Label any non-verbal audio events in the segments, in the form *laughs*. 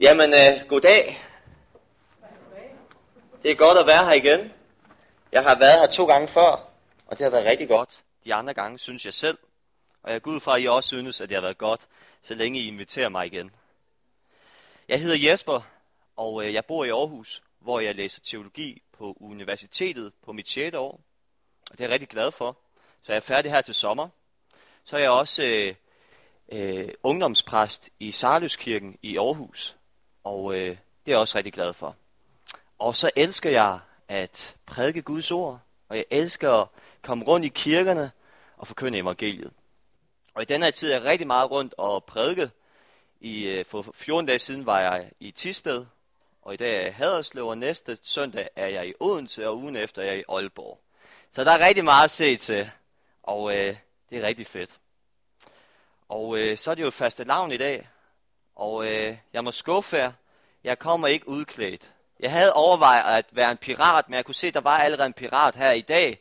Jamen, øh, goddag. Det er godt at være her igen. Jeg har været her to gange før, og det har været rigtig godt. De andre gange synes jeg selv. Og jeg går ud fra, at I også synes, at det har været godt, så længe I inviterer mig igen. Jeg hedder Jesper, og øh, jeg bor i Aarhus, hvor jeg læser teologi på universitetet på mit 6. år. Og det er jeg rigtig glad for. Så jeg er færdig her til sommer. Så er jeg også øh, øh, ungdomspræst i Sarløskirken i Aarhus. Og øh, det er jeg også rigtig glad for. Og så elsker jeg at prædike Guds ord. Og jeg elsker at komme rundt i kirkerne og forkynde evangeliet. Og i den her tid er jeg rigtig meget rundt og prædike. I, øh, for 14 dage siden var jeg i Tisted, og i dag er jeg i Haderslev, og næste søndag er jeg i Odense, og ugen efter er jeg i Aalborg. Så der er rigtig meget at se til, og øh, det er rigtig fedt. Og øh, så er det jo faste lavn i dag, og øh, jeg må skuffe jer, jeg kommer ikke udklædt. Jeg havde overvejet at være en pirat, men jeg kunne se, at der var allerede en pirat her i dag,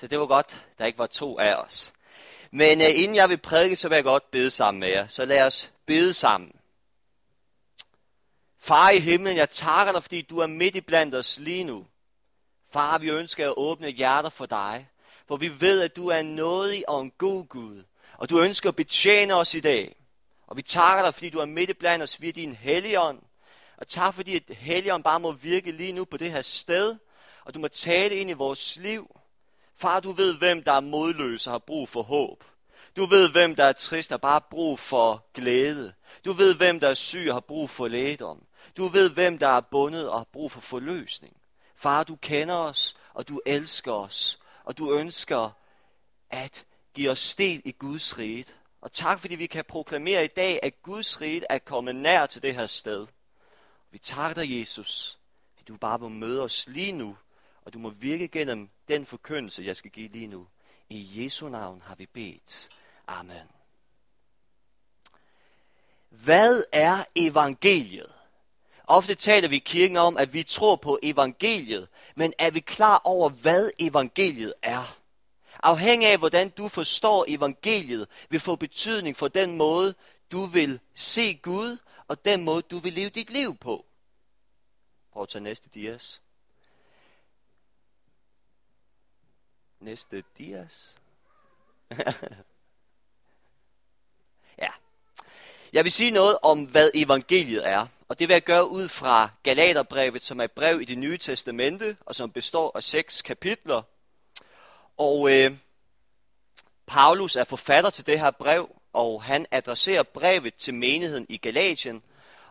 så det var godt, der ikke var to af os. Men øh, inden jeg vil prædike, så vil jeg godt bede sammen med jer. Så lad os bede sammen. Far i himlen, jeg takker dig, fordi du er midt i blandt os lige nu. Far, vi ønsker at åbne hjerter for dig, for vi ved, at du er nådig og en god Gud, og du ønsker at betjene os i dag. Og vi takker dig, fordi du er midt i blandt os via din helligånd, og tak fordi, at helligånd bare må virke lige nu på det her sted, og du må tale ind i vores liv. Far, du ved, hvem der er modløs og har brug for håb. Du ved, hvem der er trist og bare har brug for glæde. Du ved, hvem der er syg og har brug for lægedom. Du ved, hvem der er bundet og har brug for forløsning. Far, du kender os, og du elsker os, og du ønsker at give os del i Guds rige. Og tak, fordi vi kan proklamere i dag, at Guds rige er kommet nær til det her sted. Vi takker dig, Jesus, fordi du bare må møde os lige nu, og du må virke gennem den forkyndelse, jeg skal give lige nu. I Jesu navn har vi bedt. Amen. Hvad er evangeliet? Ofte taler vi i kirken om, at vi tror på evangeliet, men er vi klar over, hvad evangeliet er? Afhængig af, hvordan du forstår evangeliet, vil få betydning for den måde, du vil se Gud, og den måde, du vil leve dit liv på. Prøv at tage næste dias. Næste dias. *laughs* ja. Jeg vil sige noget om, hvad evangeliet er. Og det vil jeg gøre ud fra Galaterbrevet, som er et brev i det nye testamente, og som består af seks kapitler. Og øh, Paulus er forfatter til det her brev, og han adresserer brevet til menigheden i Galatien.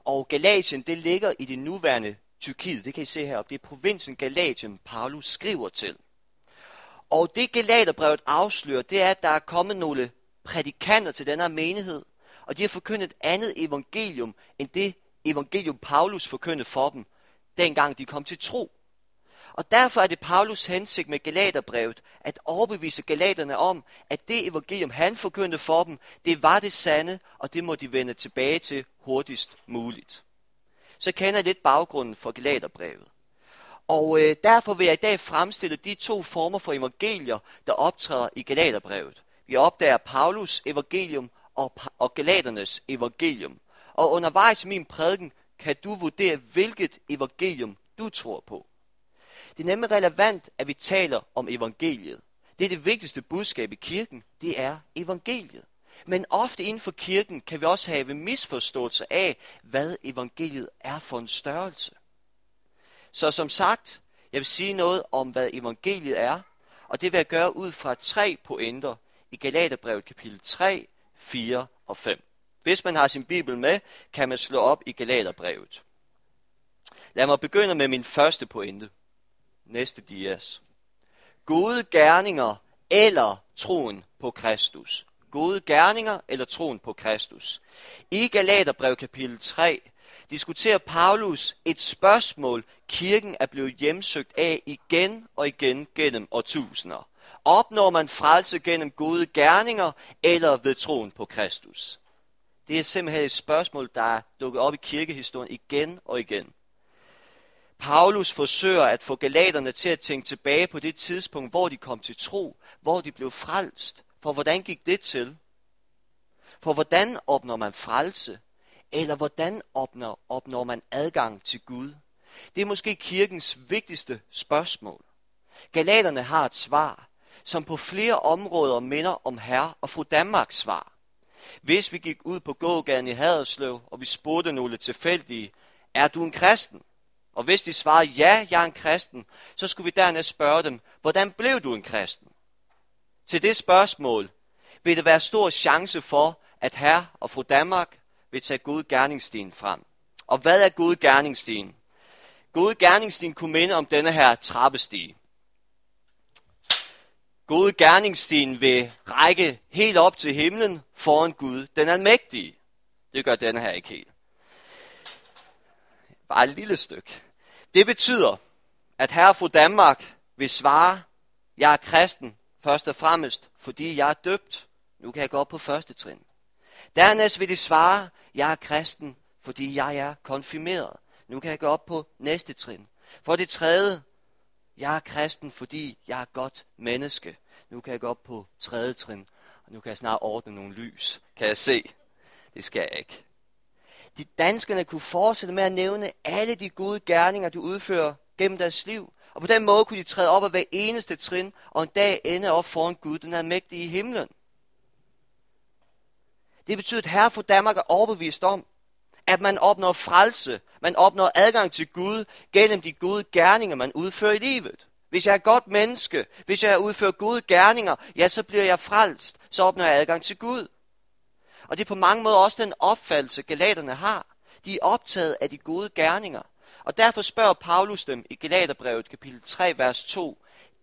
Og Galatien, det ligger i det nuværende Tyrkiet. Det kan I se heroppe. Det er provinsen Galatien, Paulus skriver til. Og det Galaterbrevet afslører, det er, at der er kommet nogle prædikanter til den her menighed, og de har forkyndt et andet evangelium, end det evangelium Paulus forkyndte for dem, dengang de kom til tro. Og derfor er det Paulus hensigt med Galaterbrevet at overbevise galaterne om, at det evangelium, han forkyndte for dem, det var det sande, og det må de vende tilbage til hurtigst muligt. Så kender jeg lidt baggrunden for Galaterbrevet. Og øh, derfor vil jeg i dag fremstille de to former for evangelier, der optræder i Galaterbrevet. Vi opdager Paulus evangelium og, og Galaternes evangelium. Og undervejs i min prædiken kan du vurdere, hvilket evangelium du tror på. Det er nemlig relevant, at vi taler om evangeliet. Det er det vigtigste budskab i kirken, det er evangeliet. Men ofte inden for kirken kan vi også have misforståelse af, hvad evangeliet er for en størrelse. Så som sagt, jeg vil sige noget om, hvad evangeliet er, og det vil jeg gøre ud fra tre pointer i Galaterbrevet kapitel 3, 4 og 5. Hvis man har sin bibel med, kan man slå op i Galaterbrevet. Lad mig begynde med min første pointe. Næste dias. Gode gerninger eller troen på Kristus. Gode gerninger eller troen på Kristus. I Galaterbrev kapitel 3 diskuterer Paulus et spørgsmål, kirken er blevet hjemsøgt af igen og igen gennem årtusinder. Opnår man frelse gennem gode gerninger eller ved troen på Kristus? Det er simpelthen et spørgsmål, der er dukket op i kirkehistorien igen og igen. Paulus forsøger at få galaterne til at tænke tilbage på det tidspunkt, hvor de kom til tro, hvor de blev frelst. For hvordan gik det til? For hvordan opnår man frelse? Eller hvordan opnår, opnår man adgang til Gud? Det er måske kirkens vigtigste spørgsmål. Galaterne har et svar, som på flere områder minder om herre og fru Danmarks svar. Hvis vi gik ud på gågaden i Haderslev, og vi spurgte nogle tilfældige, er du en kristen? Og hvis de svarede, ja, jeg er en kristen, så skulle vi dernæst spørge dem, hvordan blev du en kristen? Til det spørgsmål vil det være stor chance for, at herre og fru Danmark vil tage god gerningsstien frem. Og hvad er god gerningsstien? God gerningsstien kunne minde om denne her trappestige. God gerningsstien vil række helt op til himlen foran Gud, den almægtige. Det gør denne her ikke helt. Bare et lille stykke. Det betyder, at herre fru Danmark vil svare, jeg er kristen, først og fremmest, fordi jeg er døbt. Nu kan jeg gå op på første trin. Dernæst vil de svare, jeg er kristen, fordi jeg er konfirmeret. Nu kan jeg gå op på næste trin. For det tredje, jeg er kristen, fordi jeg er godt menneske. Nu kan jeg gå op på tredje trin, og nu kan jeg snart ordne nogle lys. Kan jeg se? Det skal jeg ikke. De danskerne kunne fortsætte med at nævne alle de gode gerninger, du udfører gennem deres liv. Og på den måde kunne de træde op af hver eneste trin, og en dag ende op foran Gud, den er mægtig i himlen. Det betyder, at Herre for Danmark er overbevist om, at man opnår frelse, man opnår adgang til Gud gennem de gode gerninger, man udfører i livet. Hvis jeg er godt menneske, hvis jeg udfører gode gerninger, ja, så bliver jeg frelst, så opnår jeg adgang til Gud. Og det er på mange måder også den opfattelse, galaterne har. De er optaget af de gode gerninger. Og derfor spørger Paulus dem i Galaterbrevet kapitel 3, vers 2.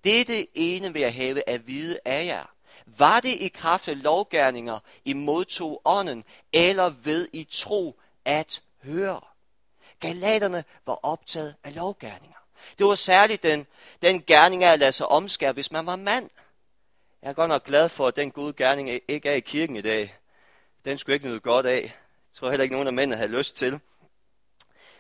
Dette ene vil jeg have at vide af jer. Var det i kraft af lovgærninger, I modtog ånden, eller ved i tro at høre? Galaterne var optaget af lovgærninger. Det var særligt den, den gerning af at lade sig omskære, hvis man var mand. Jeg er godt nok glad for, at den gode gerning ikke er i kirken i dag. Den skulle ikke nyde godt af. Jeg tror heller ikke, nogen af mændene havde lyst til.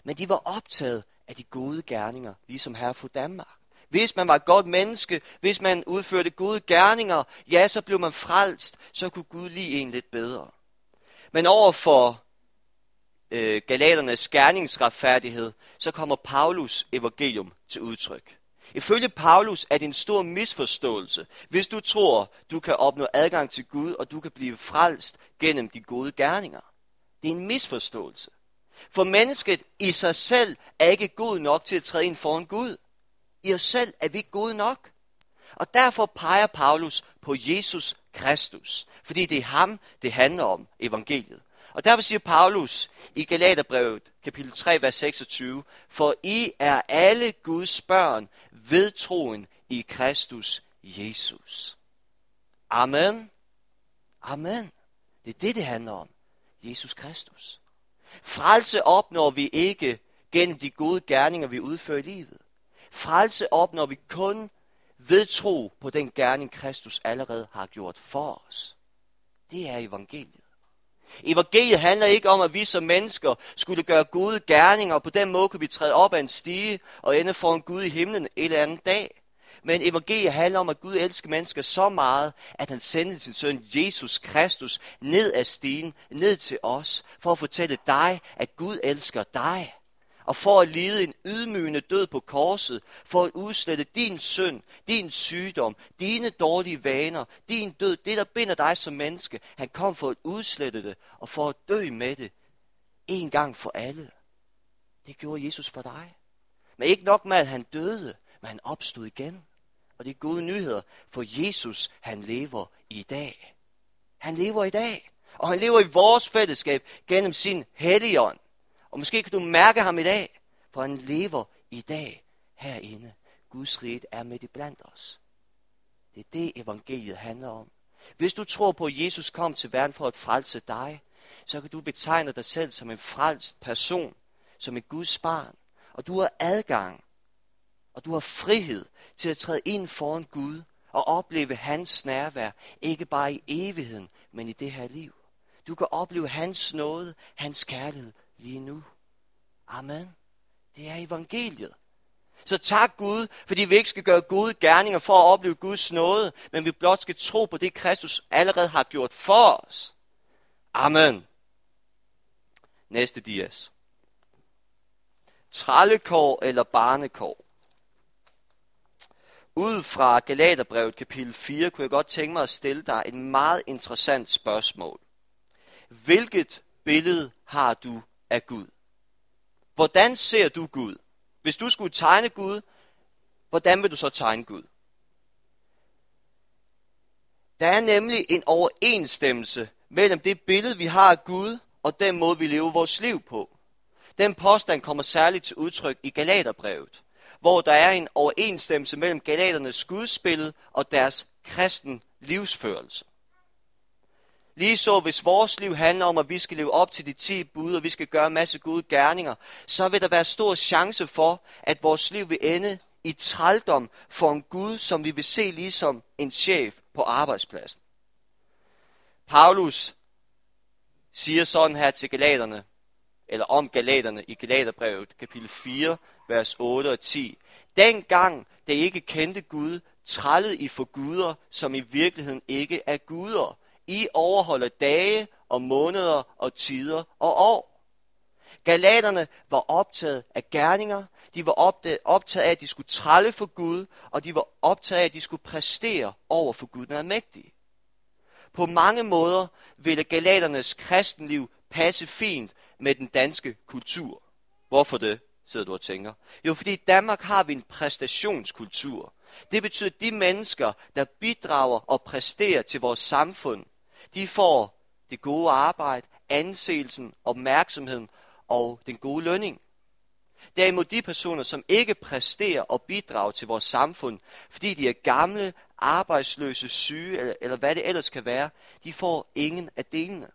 Men de var optaget af de gode gerninger, ligesom her for Danmark. Hvis man var et godt menneske, hvis man udførte gode gerninger, ja, så blev man frelst, så kunne Gud lide en lidt bedre. Men over for øh, galaternes gerningsretfærdighed, så kommer Paulus evangelium til udtryk. Ifølge Paulus er det en stor misforståelse, hvis du tror, du kan opnå adgang til Gud, og du kan blive frelst gennem de gode gerninger. Det er en misforståelse. For mennesket i sig selv er ikke god nok til at træde ind foran Gud. I os selv er vi ikke gode nok. Og derfor peger Paulus på Jesus Kristus, fordi det er ham, det handler om, evangeliet. Og derfor siger Paulus i Galaterbrevet, kapitel 3, vers 26, For I er alle Guds børn ved troen i Kristus Jesus. Amen. Amen. Det er det, det handler om. Jesus Kristus. Frelse opnår vi ikke gennem de gode gerninger, vi udfører i livet. Frelse opnår vi kun ved tro på den gerning, Kristus allerede har gjort for os. Det er evangeliet. Evangeliet handler ikke om, at vi som mennesker skulle gøre gode gerninger, og på den måde kunne vi træde op ad en stige og ende for en Gud i himlen en eller anden dag. Men evangeliet handler om, at Gud elsker mennesker så meget, at han sendte sin søn Jesus Kristus ned af stigen, ned til os, for at fortælle dig, at Gud elsker dig og for at lide en ydmygende død på korset, for at udslette din synd, din sygdom, dine dårlige vaner, din død, det der binder dig som menneske. Han kom for at udslette det, og for at dø med det, en gang for alle. Det gjorde Jesus for dig. Men ikke nok med, at han døde, men han opstod igen. Og det er gode nyheder, for Jesus, han lever i dag. Han lever i dag. Og han lever i vores fællesskab gennem sin helligånd. Og måske kan du mærke ham i dag, for han lever i dag herinde. Guds rige er midt i blandt os. Det er det, evangeliet handler om. Hvis du tror på, at Jesus kom til verden for at frelse dig, så kan du betegne dig selv som en frelst person, som et Guds barn. Og du har adgang, og du har frihed til at træde ind foran Gud og opleve hans nærvær, ikke bare i evigheden, men i det her liv. Du kan opleve hans nåde, hans kærlighed lige nu. Amen. Det er evangeliet. Så tak Gud, fordi vi ikke skal gøre gode gerninger for at opleve Guds nåde, men vi blot skal tro på det, Kristus allerede har gjort for os. Amen. Næste dias. Trallekår eller barnekår? Ud fra Galaterbrevet kapitel 4 kunne jeg godt tænke mig at stille dig et meget interessant spørgsmål. Hvilket billede har du af Gud? Hvordan ser du Gud? Hvis du skulle tegne Gud, hvordan vil du så tegne Gud? Der er nemlig en overensstemmelse mellem det billede, vi har af Gud, og den måde, vi lever vores liv på. Den påstand kommer særligt til udtryk i Galaterbrevet, hvor der er en overensstemmelse mellem galaternes gudsbillede og deres kristen livsførelse. Lige så hvis vores liv handler om, at vi skal leve op til de 10 bud, og vi skal gøre en masse gode gerninger, så vil der være stor chance for, at vores liv vil ende i trældom for en Gud, som vi vil se ligesom en chef på arbejdspladsen. Paulus siger sådan her til galaterne, eller om galaterne i Galaterbrevet, kapitel 4, vers 8 og 10. Dengang det ikke kendte Gud, trællede I for guder, som i virkeligheden ikke er guder. I overholder dage og måneder og tider og år. Galaterne var optaget af gerninger, de var optaget af, at de skulle tralle for Gud, og de var optaget af, at de skulle præstere over for Gud, den er mægtig. På mange måder ville galaternes kristenliv passe fint med den danske kultur. Hvorfor det, sidder du og tænker? Jo, fordi i Danmark har vi en præstationskultur. Det betyder, at de mennesker, der bidrager og præsterer til vores samfund, de får det gode arbejde, anseelsen, opmærksomheden og den gode lønning. Derimod de personer, som ikke præsterer og bidrager til vores samfund, fordi de er gamle, arbejdsløse, syge eller, eller hvad det ellers kan være, de får ingen af delene.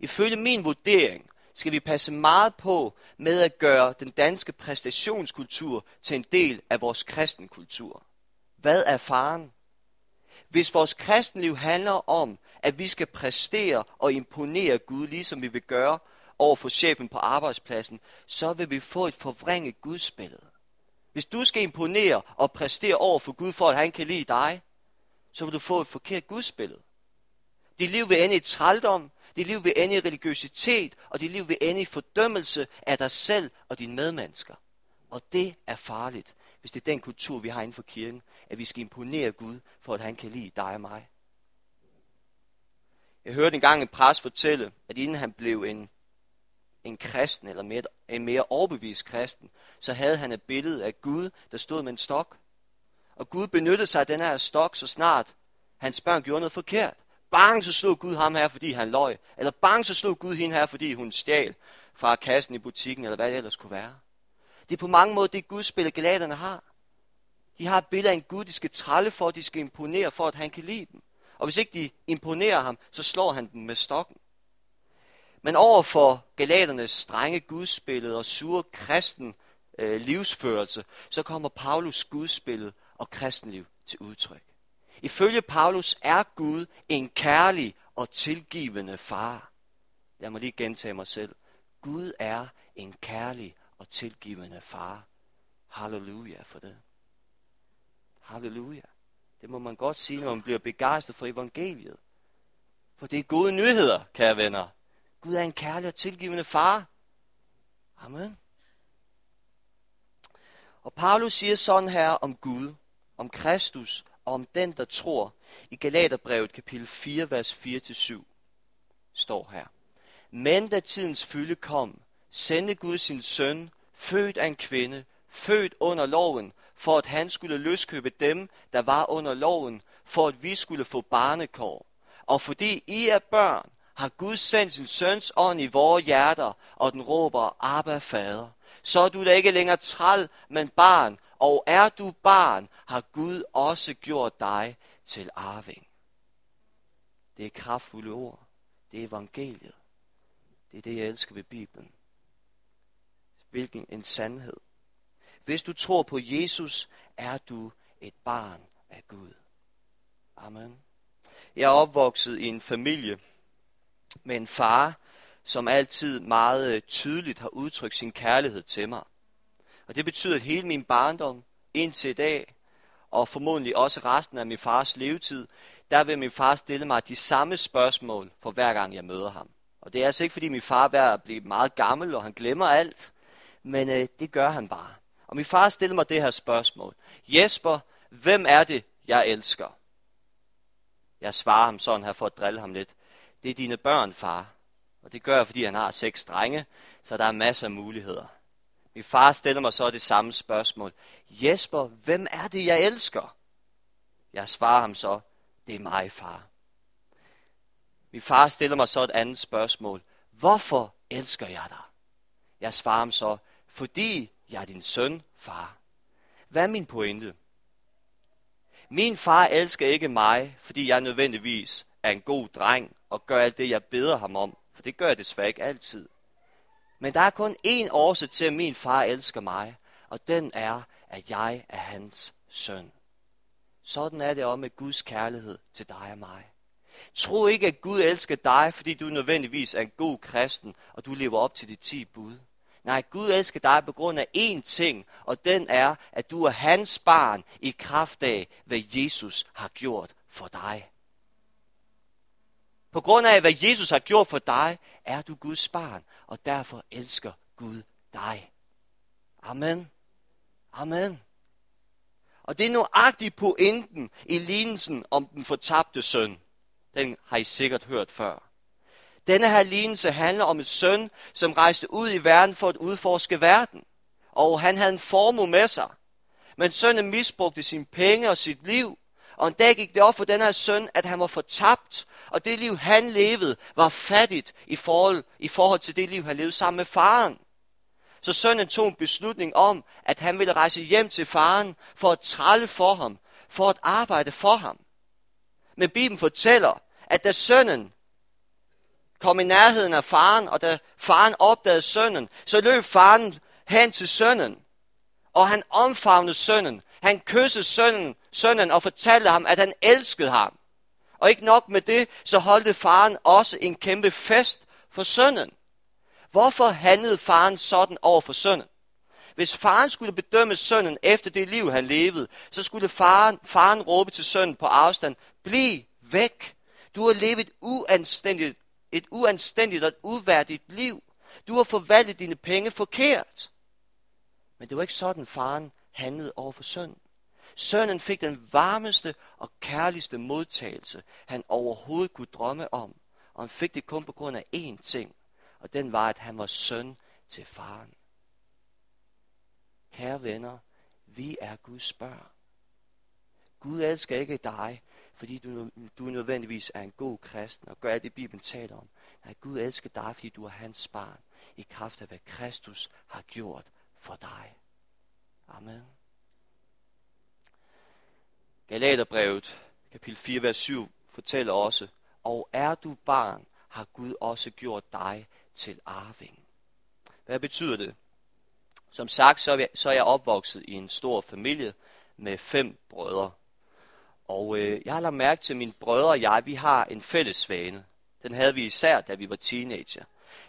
Ifølge min vurdering skal vi passe meget på med at gøre den danske præstationskultur til en del af vores kristen kultur. Hvad er faren? Hvis vores kristenliv handler om, at vi skal præstere og imponere Gud, ligesom vi vil gøre over for chefen på arbejdspladsen, så vil vi få et forvrænget gudsbillede. Hvis du skal imponere og præstere over for Gud, for at han kan lide dig, så vil du få et forkert gudsbillede. Dit liv vil ende i trældom, dit liv vil ende i religiøsitet, og dit liv vil ende i fordømmelse af dig selv og dine medmennesker. Og det er farligt, hvis det er den kultur, vi har inden for kirken, at vi skal imponere Gud, for at han kan lide dig og mig. Jeg hørte engang en præst fortælle, at inden han blev en, en kristen, eller mere, en mere overbevist kristen, så havde han et billede af Gud, der stod med en stok. Og Gud benyttede sig af den her stok, så snart hans børn gjorde noget forkert. Bang, så slog Gud ham her, fordi han løj. Eller bang, så slog Gud hende her, fordi hun stjal fra kassen i butikken, eller hvad det ellers kunne være. Det er på mange måder det Guds spil, galaterne har. De har et billede af en Gud, de skal tralle for, de skal imponere for, at han kan lide dem. Og hvis ikke de imponerer ham, så slår han dem med stokken. Men over for galaternes strenge gudsbillede og sure kristen øh, livsførelse, så kommer Paulus gudsbillede og kristenliv til udtryk. Ifølge Paulus er Gud en kærlig og tilgivende far. Jeg må lige gentage mig selv. Gud er en kærlig og tilgivende far. Halleluja for det. Halleluja. Det må man godt sige, når man bliver begejstret for evangeliet. For det er gode nyheder, kære venner. Gud er en kærlig og tilgivende far. Amen. Og Paulus siger sådan her om Gud, om Kristus og om den, der tror. I Galaterbrevet kapitel 4, vers 4-7 står her. Men da tidens fylde kom, sendte Gud sin søn, født af en kvinde, født under loven, for at han skulle løskøbe dem, der var under loven, for at vi skulle få barnekår. Og fordi I er børn, har Gud sendt sin søns ånd i vores hjerter, og den råber, Abba, Fader. Så er du da ikke længere træl, men barn, og er du barn, har Gud også gjort dig til arving. Det er kraftfulde ord. Det er evangeliet. Det er det, jeg elsker ved Bibelen. Hvilken en sandhed. Hvis du tror på Jesus, er du et barn af Gud. Amen. Jeg er opvokset i en familie med en far, som altid meget øh, tydeligt har udtrykt sin kærlighed til mig. Og det betyder, at hele min barndom indtil i dag, og formodentlig også resten af min fars levetid, der vil min far stille mig de samme spørgsmål for hver gang jeg møder ham. Og det er altså ikke, fordi min far er ved at blive meget gammel, og han glemmer alt. Men øh, det gør han bare. Og min far stiller mig det her spørgsmål. Jesper, hvem er det, jeg elsker? Jeg svarer ham sådan her for at drille ham lidt. Det er dine børn, far. Og det gør jeg, fordi han har seks drenge, så der er masser af muligheder. Min far stiller mig så det samme spørgsmål. Jesper, hvem er det, jeg elsker? Jeg svarer ham så, det er mig, far. Min far stiller mig så et andet spørgsmål. Hvorfor elsker jeg dig? Jeg svarer ham så, fordi jeg er din søn, far. Hvad er min pointe? Min far elsker ikke mig, fordi jeg nødvendigvis er en god dreng og gør alt det, jeg beder ham om. For det gør jeg desværre ikke altid. Men der er kun én årsag til, at min far elsker mig, og den er, at jeg er hans søn. Sådan er det også med Guds kærlighed til dig og mig. Tro ikke, at Gud elsker dig, fordi du nødvendigvis er en god kristen, og du lever op til de ti bud. Nej, Gud elsker dig på grund af én ting, og den er, at du er hans barn i kraft af, hvad Jesus har gjort for dig. På grund af, hvad Jesus har gjort for dig, er du Guds barn, og derfor elsker Gud dig. Amen. Amen. Og det er nuagtigt pointen i lignelsen om den fortabte søn. Den har I sikkert hørt før. Denne her lignelse handler om et søn, som rejste ud i verden for at udforske verden. Og han havde en formue med sig. Men sønnen misbrugte sine penge og sit liv. Og en dag gik det op for den her søn, at han var fortabt. Og det liv, han levede, var fattigt i forhold, i forhold til det liv, han levede sammen med faren. Så sønnen tog en beslutning om, at han ville rejse hjem til faren for at tralle for ham, for at arbejde for ham. Men Bibelen fortæller, at da sønnen kom i nærheden af faren, og da faren opdagede sønnen, så løb faren hen til sønnen, og han omfavnede sønnen. Han kyssede sønnen, sønnen og fortalte ham, at han elskede ham. Og ikke nok med det, så holdte faren også en kæmpe fest for sønnen. Hvorfor handlede faren sådan over for sønnen? Hvis faren skulle bedømme sønnen efter det liv, han levede, så skulle faren, faren råbe til sønnen på afstand, bliv væk. Du har levet uanstændigt, et uanstændigt og et uværdigt liv. Du har forvaltet dine penge forkert. Men det var ikke sådan, faren handlede over for sønnen. Sønnen fik den varmeste og kærligste modtagelse, han overhovedet kunne drømme om. Og han fik det kun på grund af én ting, og den var, at han var søn til faren. Kære venner, vi er Guds børn. Gud elsker ikke dig, fordi du, du nødvendigvis er en god kristen og gør det, Bibelen taler om. Nej, Gud elsker dig, fordi du er hans barn, i kraft af, hvad Kristus har gjort for dig. Amen. Galaterbrevet, kapitel 4, vers 7, fortæller også, og er du barn, har Gud også gjort dig til arving. Hvad betyder det? Som sagt, så er, jeg, så er jeg opvokset i en stor familie med fem brødre. Og øh, jeg har lagt mærke til, at mine brødre og jeg, vi har en fælles svane. Den havde vi især, da vi var teenager.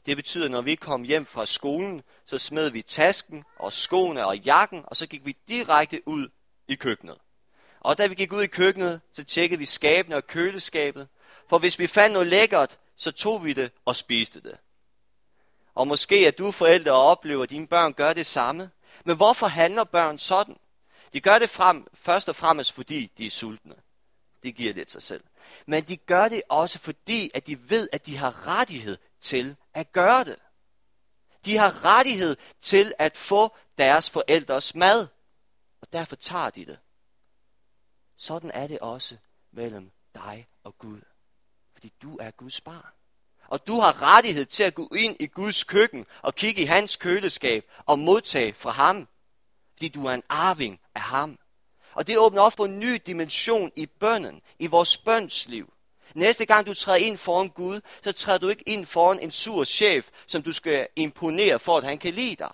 Det betyder, at når vi kom hjem fra skolen, så smed vi tasken og skoene og jakken, og så gik vi direkte ud i køkkenet. Og da vi gik ud i køkkenet, så tjekkede vi skabene og køleskabet. For hvis vi fandt noget lækkert, så tog vi det og spiste det. Og måske er du forældre og oplever, at dine børn gør det samme. Men hvorfor handler børn sådan? De gør det frem, først og fremmest, fordi de er sultne. Det giver lidt sig selv. Men de gør det også fordi, at de ved, at de har rettighed til at gøre det. De har rettighed til at få deres forældres mad. Og derfor tager de det. Sådan er det også mellem dig og Gud. Fordi du er Guds barn. Og du har rettighed til at gå ind i Guds køkken og kigge i hans køleskab og modtage fra ham. Fordi du er en arving af ham. Og det åbner op for en ny dimension i bønnen, i vores bønsliv. Næste gang du træder ind foran Gud, så træder du ikke ind foran en sur chef, som du skal imponere for, at han kan lide dig.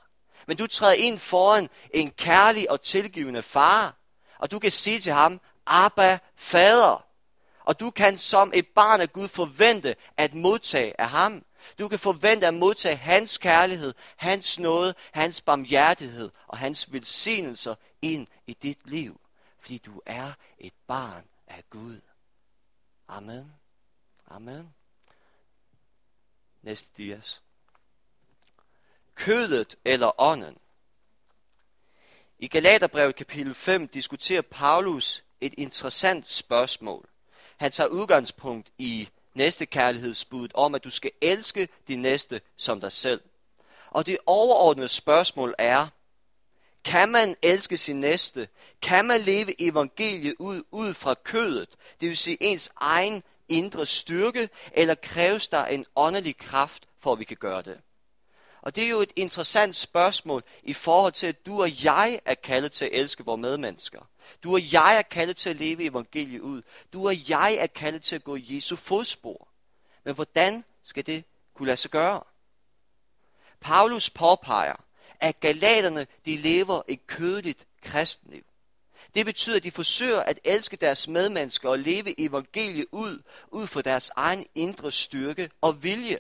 Men du træder ind foran en kærlig og tilgivende far. Og du kan sige til ham, Abba, fader. Og du kan som et barn af Gud forvente at modtage af ham. Du kan forvente at modtage hans kærlighed, hans nåde, hans barmhjertighed og hans velsignelser ind i dit liv. Fordi du er et barn af Gud. Amen. Amen. Næste dias. Kødet eller ånden. I Galaterbrevet kapitel 5 diskuterer Paulus et interessant spørgsmål. Han tager udgangspunkt i næste kærlighedsbud om, at du skal elske din næste som dig selv. Og det overordnede spørgsmål er, kan man elske sin næste? Kan man leve evangeliet ud, ud fra kødet? Det vil sige ens egen indre styrke, eller kræves der en åndelig kraft, for at vi kan gøre det? Og det er jo et interessant spørgsmål i forhold til, at du og jeg er kaldet til at elske vores medmennesker. Du og jeg er kaldet til at leve evangeliet ud. Du og jeg er kaldet til at gå i Jesu fodspor. Men hvordan skal det kunne lade sig gøre? Paulus påpeger, at galaterne de lever et kødeligt kristenliv. Det betyder, at de forsøger at elske deres medmennesker og leve evangeliet ud, ud fra deres egen indre styrke og vilje.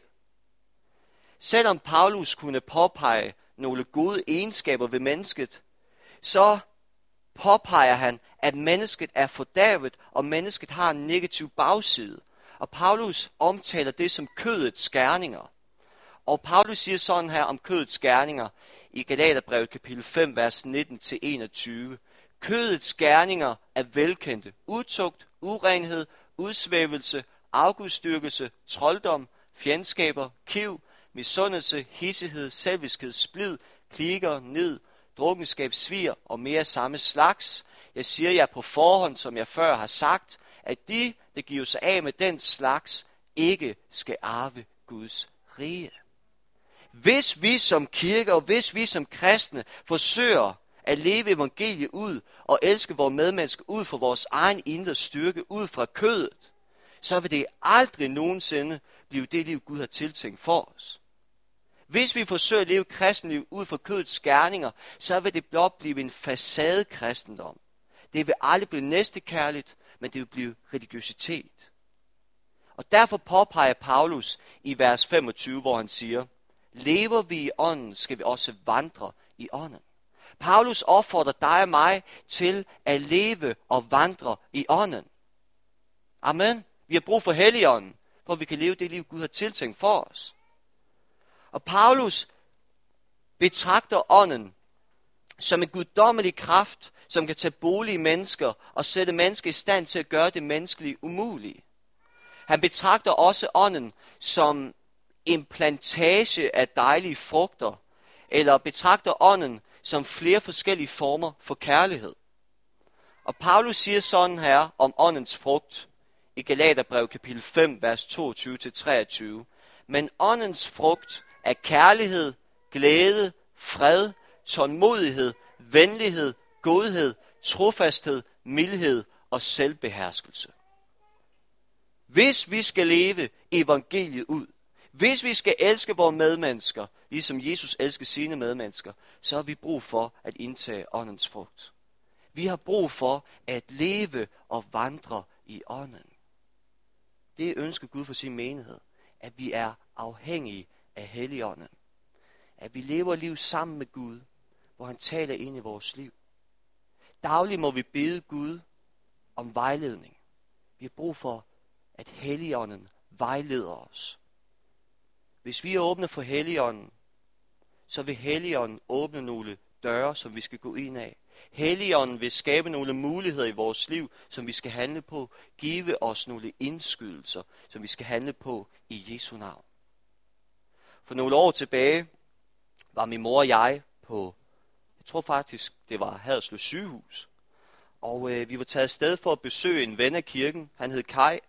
Selvom Paulus kunne påpege nogle gode egenskaber ved mennesket, så påpeger han, at mennesket er fordavet, og mennesket har en negativ bagside. Og Paulus omtaler det som kødets gerninger. Og Paulus siger sådan her om kødets gerninger i Galaterbrevet kapitel 5, vers 19-21. Kødets gerninger er velkendte. Utugt, urenhed, udsvævelse, afgudstyrkelse, trolddom, fjendskaber, kiv, misundelse, hissighed, selviskhed, splid, klikker, ned, drukkenskab, svir og mere samme slags. Jeg siger jer på forhånd, som jeg før har sagt, at de, der giver sig af med den slags, ikke skal arve Guds rige. Hvis vi som kirke og hvis vi som kristne forsøger at leve evangeliet ud og elske vores medmennesker ud fra vores egen indre styrke, ud fra kødet, så vil det aldrig nogensinde blive det liv, Gud har tiltænkt for os. Hvis vi forsøger at leve kristenliv ud fra kødets gerninger, så vil det blot blive en facade kristendom. Det vil aldrig blive næstekærligt, men det vil blive religiøsitet. Og derfor påpeger Paulus i vers 25, hvor han siger, lever vi i ånden, skal vi også vandre i ånden. Paulus opfordrer dig og mig til at leve og vandre i ånden. Amen. Vi har brug for helligånden, hvor vi kan leve det liv, Gud har tiltænkt for os. Og Paulus betragter ånden som en guddommelig kraft, som kan tage bolig i mennesker og sætte mennesker i stand til at gøre det menneskelige umulige. Han betragter også ånden som en plantage af dejlige frugter, eller betragter ånden som flere forskellige former for kærlighed. Og Paulus siger sådan her om åndens frugt i Galaterbrev kapitel 5, vers 22-23. Men åndens frugt er kærlighed, glæde, fred, tålmodighed, venlighed, godhed, trofasthed, mildhed og selvbeherskelse. Hvis vi skal leve evangeliet ud, hvis vi skal elske vores medmennesker, ligesom Jesus elsker sine medmennesker, så har vi brug for at indtage åndens frugt. Vi har brug for at leve og vandre i ånden. Det ønsker Gud for sin menighed, at vi er afhængige af Helligånden. At vi lever liv sammen med Gud, hvor han taler ind i vores liv. Dagligt må vi bede Gud om vejledning. Vi har brug for, at Helligånden vejleder os. Hvis vi er åbne for Helligånden, så vil Helligånden åbne nogle døre, som vi skal gå ind af. Helligånden vil skabe nogle muligheder i vores liv, som vi skal handle på. Give os nogle indskydelser, som vi skal handle på i Jesu navn. For nogle år tilbage var min mor og jeg på, jeg tror faktisk, det var Haderslev sygehus. Og øh, vi var taget sted for at besøge en ven af kirken. Han hed Kai,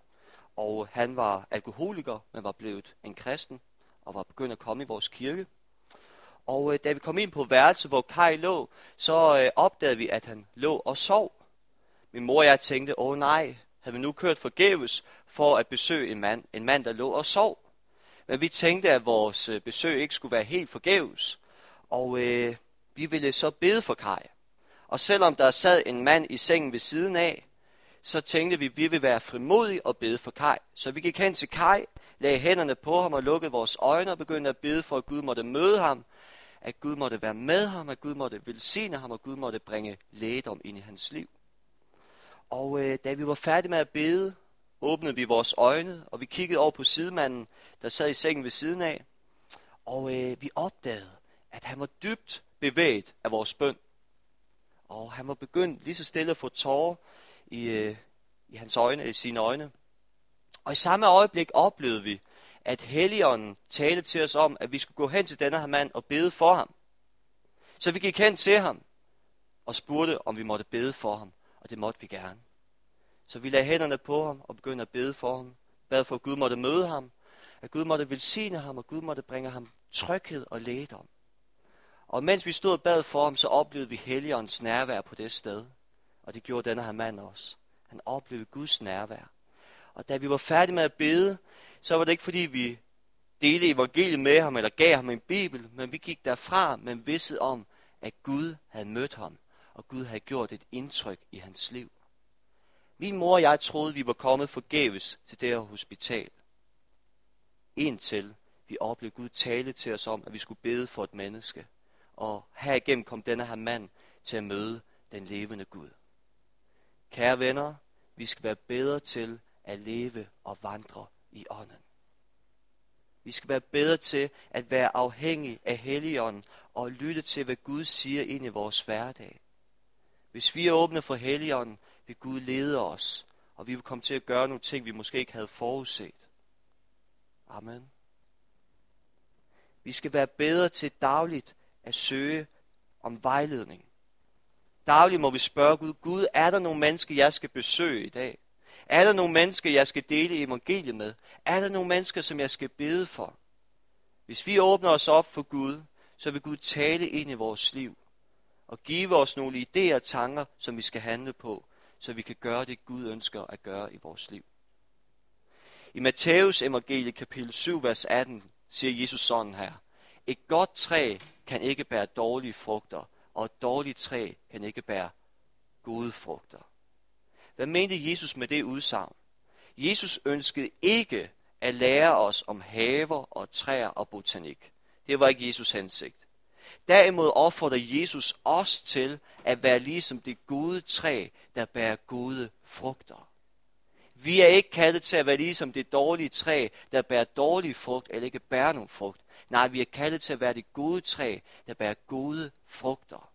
og han var alkoholiker, men var blevet en kristen og var begyndt at komme i vores kirke. Og øh, da vi kom ind på værelset, hvor Kai lå, så øh, opdagede vi, at han lå og sov. Min mor og jeg tænkte, åh nej, havde vi nu kørt forgæves for at besøge en mand, en mand, der lå og sov. Men vi tænkte, at vores øh, besøg ikke skulle være helt forgæves. Og øh, vi ville så bede for Kai. Og selvom der sad en mand i sengen ved siden af, så tænkte vi, at vi ville være frimodige og bede for Kai. Så vi gik hen til Kai, lagde hænderne på ham og lukkede vores øjne og begyndte at bede for, at Gud måtte møde ham, at Gud måtte være med ham, at Gud måtte velsigne ham, og Gud måtte bringe lægedom ind i hans liv. Og øh, da vi var færdige med at bede, åbnede vi vores øjne, og vi kiggede over på sidemanden, der sad i sengen ved siden af. Og øh, vi opdagede, at han var dybt bevæget af vores bøn. Og han var begyndt lige så stille at få tårer i, øh, i hans øjne, i sine øjne. Og i samme øjeblik oplevede vi, at Helligånden talte til os om, at vi skulle gå hen til denne her mand og bede for ham. Så vi gik hen til ham og spurgte, om vi måtte bede for ham, og det måtte vi gerne. Så vi lagde hænderne på ham og begyndte at bede for ham. Bad for, at Gud måtte møde ham, at Gud måtte velsigne ham, og Gud måtte bringe ham tryghed og lægedom. Og mens vi stod og bad for ham, så oplevede vi Helligåndens nærvær på det sted. Og det gjorde denne her mand også. Han oplevede Guds nærvær. Og da vi var færdige med at bede, så var det ikke fordi vi delte evangeliet med ham, eller gav ham en bibel, men vi gik derfra med en vidsthed om, at Gud havde mødt ham, og Gud havde gjort et indtryk i hans liv. Min mor og jeg troede, vi var kommet forgæves til det her hospital. Indtil vi oplevede Gud tale til os om, at vi skulle bede for et menneske. Og herigennem kom denne her mand til at møde den levende Gud. Kære venner, vi skal være bedre til at leve og vandre i ånden. Vi skal være bedre til at være afhængige af Helligånden og lytte til, hvad Gud siger ind i vores hverdag. Hvis vi er åbne for Helligånden, vil Gud lede os, og vi vil komme til at gøre nogle ting, vi måske ikke havde forudset. Amen. Vi skal være bedre til dagligt at søge om vejledning. Dagligt må vi spørge Gud, Gud, er der nogle mennesker, jeg skal besøge i dag? Er der nogle mennesker, jeg skal dele evangeliet med? Er der nogle mennesker, som jeg skal bede for? Hvis vi åbner os op for Gud, så vil Gud tale ind i vores liv og give os nogle idéer og tanker, som vi skal handle på, så vi kan gøre det, Gud ønsker at gøre i vores liv. I Matthæus evangelie kapitel 7, vers 18, siger Jesus sådan her. Et godt træ kan ikke bære dårlige frugter, og et dårligt træ kan ikke bære gode frugter. Hvad mente Jesus med det udsagn? Jesus ønskede ikke at lære os om haver og træer og botanik. Det var ikke Jesus hensigt. Derimod opfordrer Jesus os til at være ligesom det gode træ, der bærer gode frugter. Vi er ikke kaldet til at være ligesom det dårlige træ, der bærer dårlig frugt eller ikke bærer nogen frugt. Nej, vi er kaldet til at være det gode træ, der bærer gode frugter.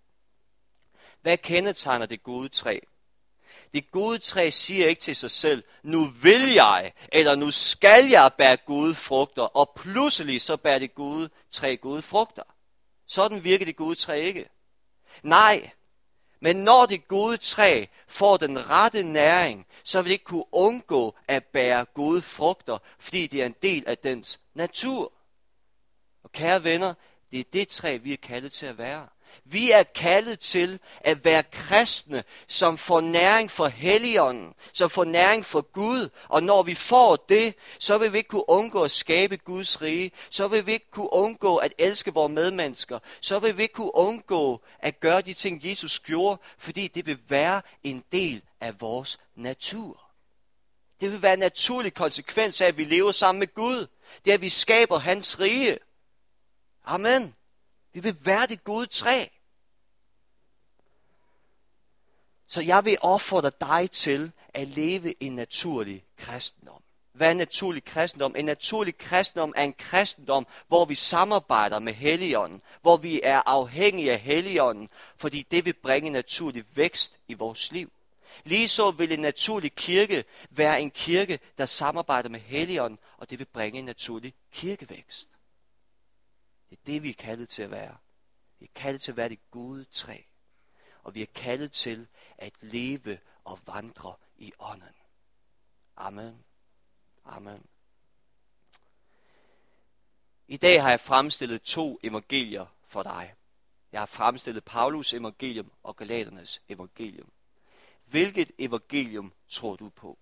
Hvad kendetegner det gode træ? Det gode træ siger ikke til sig selv, nu vil jeg, eller nu skal jeg bære gode frugter, og pludselig så bærer det gode træ gode frugter. Sådan virker det gode træ ikke. Nej, men når det gode træ får den rette næring, så vil det ikke kunne undgå at bære gode frugter, fordi det er en del af dens natur. Og kære venner, det er det træ, vi er kaldet til at være. Vi er kaldet til at være kristne, som får næring for Helligånden, som får næring for Gud. Og når vi får det, så vil vi ikke kunne undgå at skabe Guds rige. Så vil vi ikke kunne undgå at elske vores medmennesker. Så vil vi ikke kunne undgå at gøre de ting, Jesus gjorde, fordi det vil være en del af vores natur. Det vil være en naturlig konsekvens af, at vi lever sammen med Gud. Det er, at vi skaber hans rige. Amen. Vi vil være det gode træ. Så jeg vil opfordre dig til at leve en naturlig kristendom. Hvad er en naturlig kristendom? En naturlig kristendom er en kristendom, hvor vi samarbejder med Helligånden, hvor vi er afhængige af Helligånden, fordi det vil bringe naturlig vækst i vores liv. Ligeså vil en naturlig kirke være en kirke, der samarbejder med Helligånden, og det vil bringe en naturlig kirkevækst. Det vi er kaldet til at være. Vi er kaldet til at være det gode træ. Og vi er kaldet til at leve og vandre i ånden. Amen. Amen. I dag har jeg fremstillet to evangelier for dig. Jeg har fremstillet Paulus evangelium og Galaternes evangelium. Hvilket evangelium tror du på?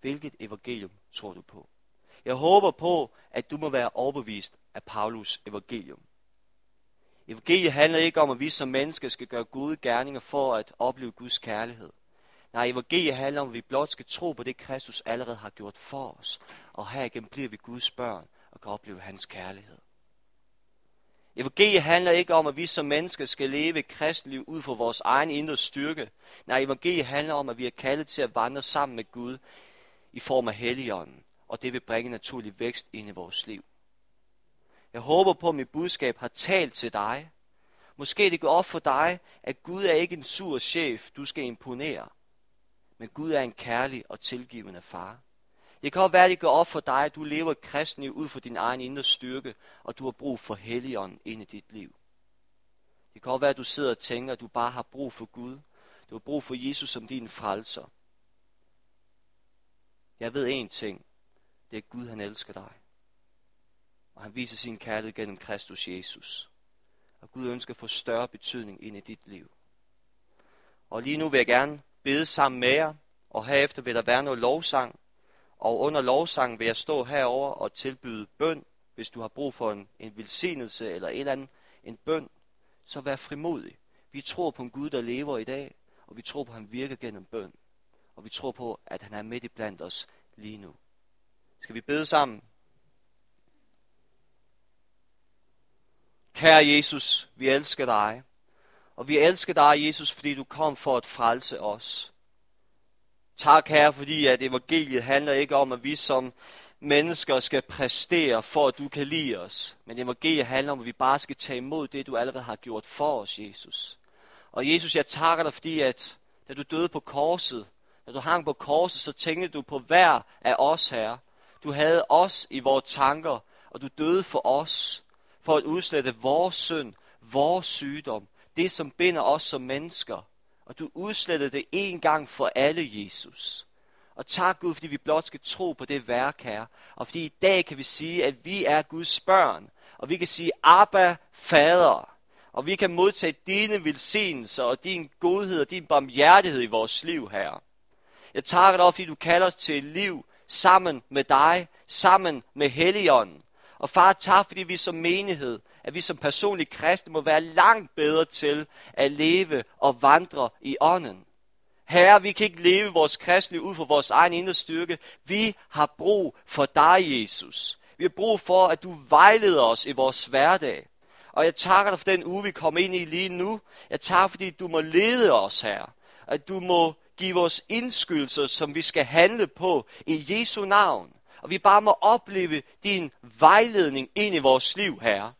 Hvilket evangelium tror du på? Jeg håber på, at du må være overbevist af Paulus evangelium. Evangeliet handler ikke om, at vi som mennesker skal gøre gode gerninger for at opleve Guds kærlighed. Nej, evangeliet handler om, at vi blot skal tro på det, Kristus allerede har gjort for os. Og herigennem bliver vi Guds børn og kan opleve hans kærlighed. Evangeliet handler ikke om, at vi som mennesker skal leve et kristliv ud fra vores egen indre styrke. Nej, evangeliet handler om, at vi er kaldet til at vandre sammen med Gud i form af Helligånden, og det vil bringe naturlig vækst ind i vores liv. Jeg håber på, at mit budskab har talt til dig. Måske det går op for dig, at Gud er ikke en sur chef, du skal imponere. Men Gud er en kærlig og tilgivende far. Det kan også være, at det går op for dig, at du lever kristne ud for din egen indre styrke, og du har brug for Helligånden ind i dit liv. Det kan også være, at du sidder og tænker, at du bare har brug for Gud. Du har brug for Jesus som din frelser. Jeg ved én ting. Det er Gud, han elsker dig. Og han viser sin kærlighed gennem Kristus Jesus. Og Gud ønsker at få større betydning ind i dit liv. Og lige nu vil jeg gerne bede sammen med jer, og herefter vil der være noget lovsang. Og under lovsangen vil jeg stå herover og tilbyde bøn, hvis du har brug for en, en velsignelse eller en eller anden en bøn, så vær frimodig. Vi tror på en Gud, der lever i dag, og vi tror på, at han virker gennem bøn. Og vi tror på, at han er midt i blandt os lige nu. Skal vi bede sammen? Kære Jesus, vi elsker dig. Og vi elsker dig, Jesus, fordi du kom for at frelse os. Tak, Herre, fordi at evangeliet handler ikke om, at vi som mennesker skal præstere, for at du kan lide os. Men evangeliet handler om, at vi bare skal tage imod det, du allerede har gjort for os, Jesus. Og Jesus, jeg takker dig, fordi at da du døde på korset, da du hang på korset, så tænkte du på hver af os, Herre. Du havde os i vores tanker, og du døde for os, for at udslette vores synd, vores sygdom, det som binder os som mennesker. Og du udslettede det en gang for alle, Jesus. Og tak Gud, fordi vi blot skal tro på det værk her. Og fordi i dag kan vi sige, at vi er Guds børn. Og vi kan sige, Abba, Fader. Og vi kan modtage dine velsignelser og din godhed og din barmhjertighed i vores liv her. Jeg takker dig, fordi du kalder os til et liv sammen med dig, sammen med Helligånden. Og far, tak fordi vi som menighed, at vi som personlige kristne må være langt bedre til at leve og vandre i ånden. Herre, vi kan ikke leve vores kristne ud fra vores egen indre styrke. Vi har brug for dig, Jesus. Vi har brug for, at du vejleder os i vores hverdag. Og jeg takker dig for den uge, vi kommer ind i lige nu. Jeg takker, fordi du må lede os her. At du må give os indskydelser, som vi skal handle på i Jesu navn. Og vi bare må opleve din vejledning ind i vores liv, Herre.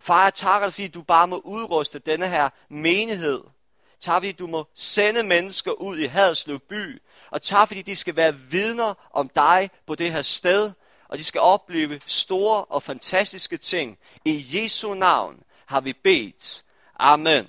Far, jeg takker dig, fordi du bare må udruste denne her menighed. Tak, fordi du må sende mennesker ud i Haderslev by. Og tak, fordi de skal være vidner om dig på det her sted. Og de skal opleve store og fantastiske ting. I Jesu navn har vi bedt. Amen.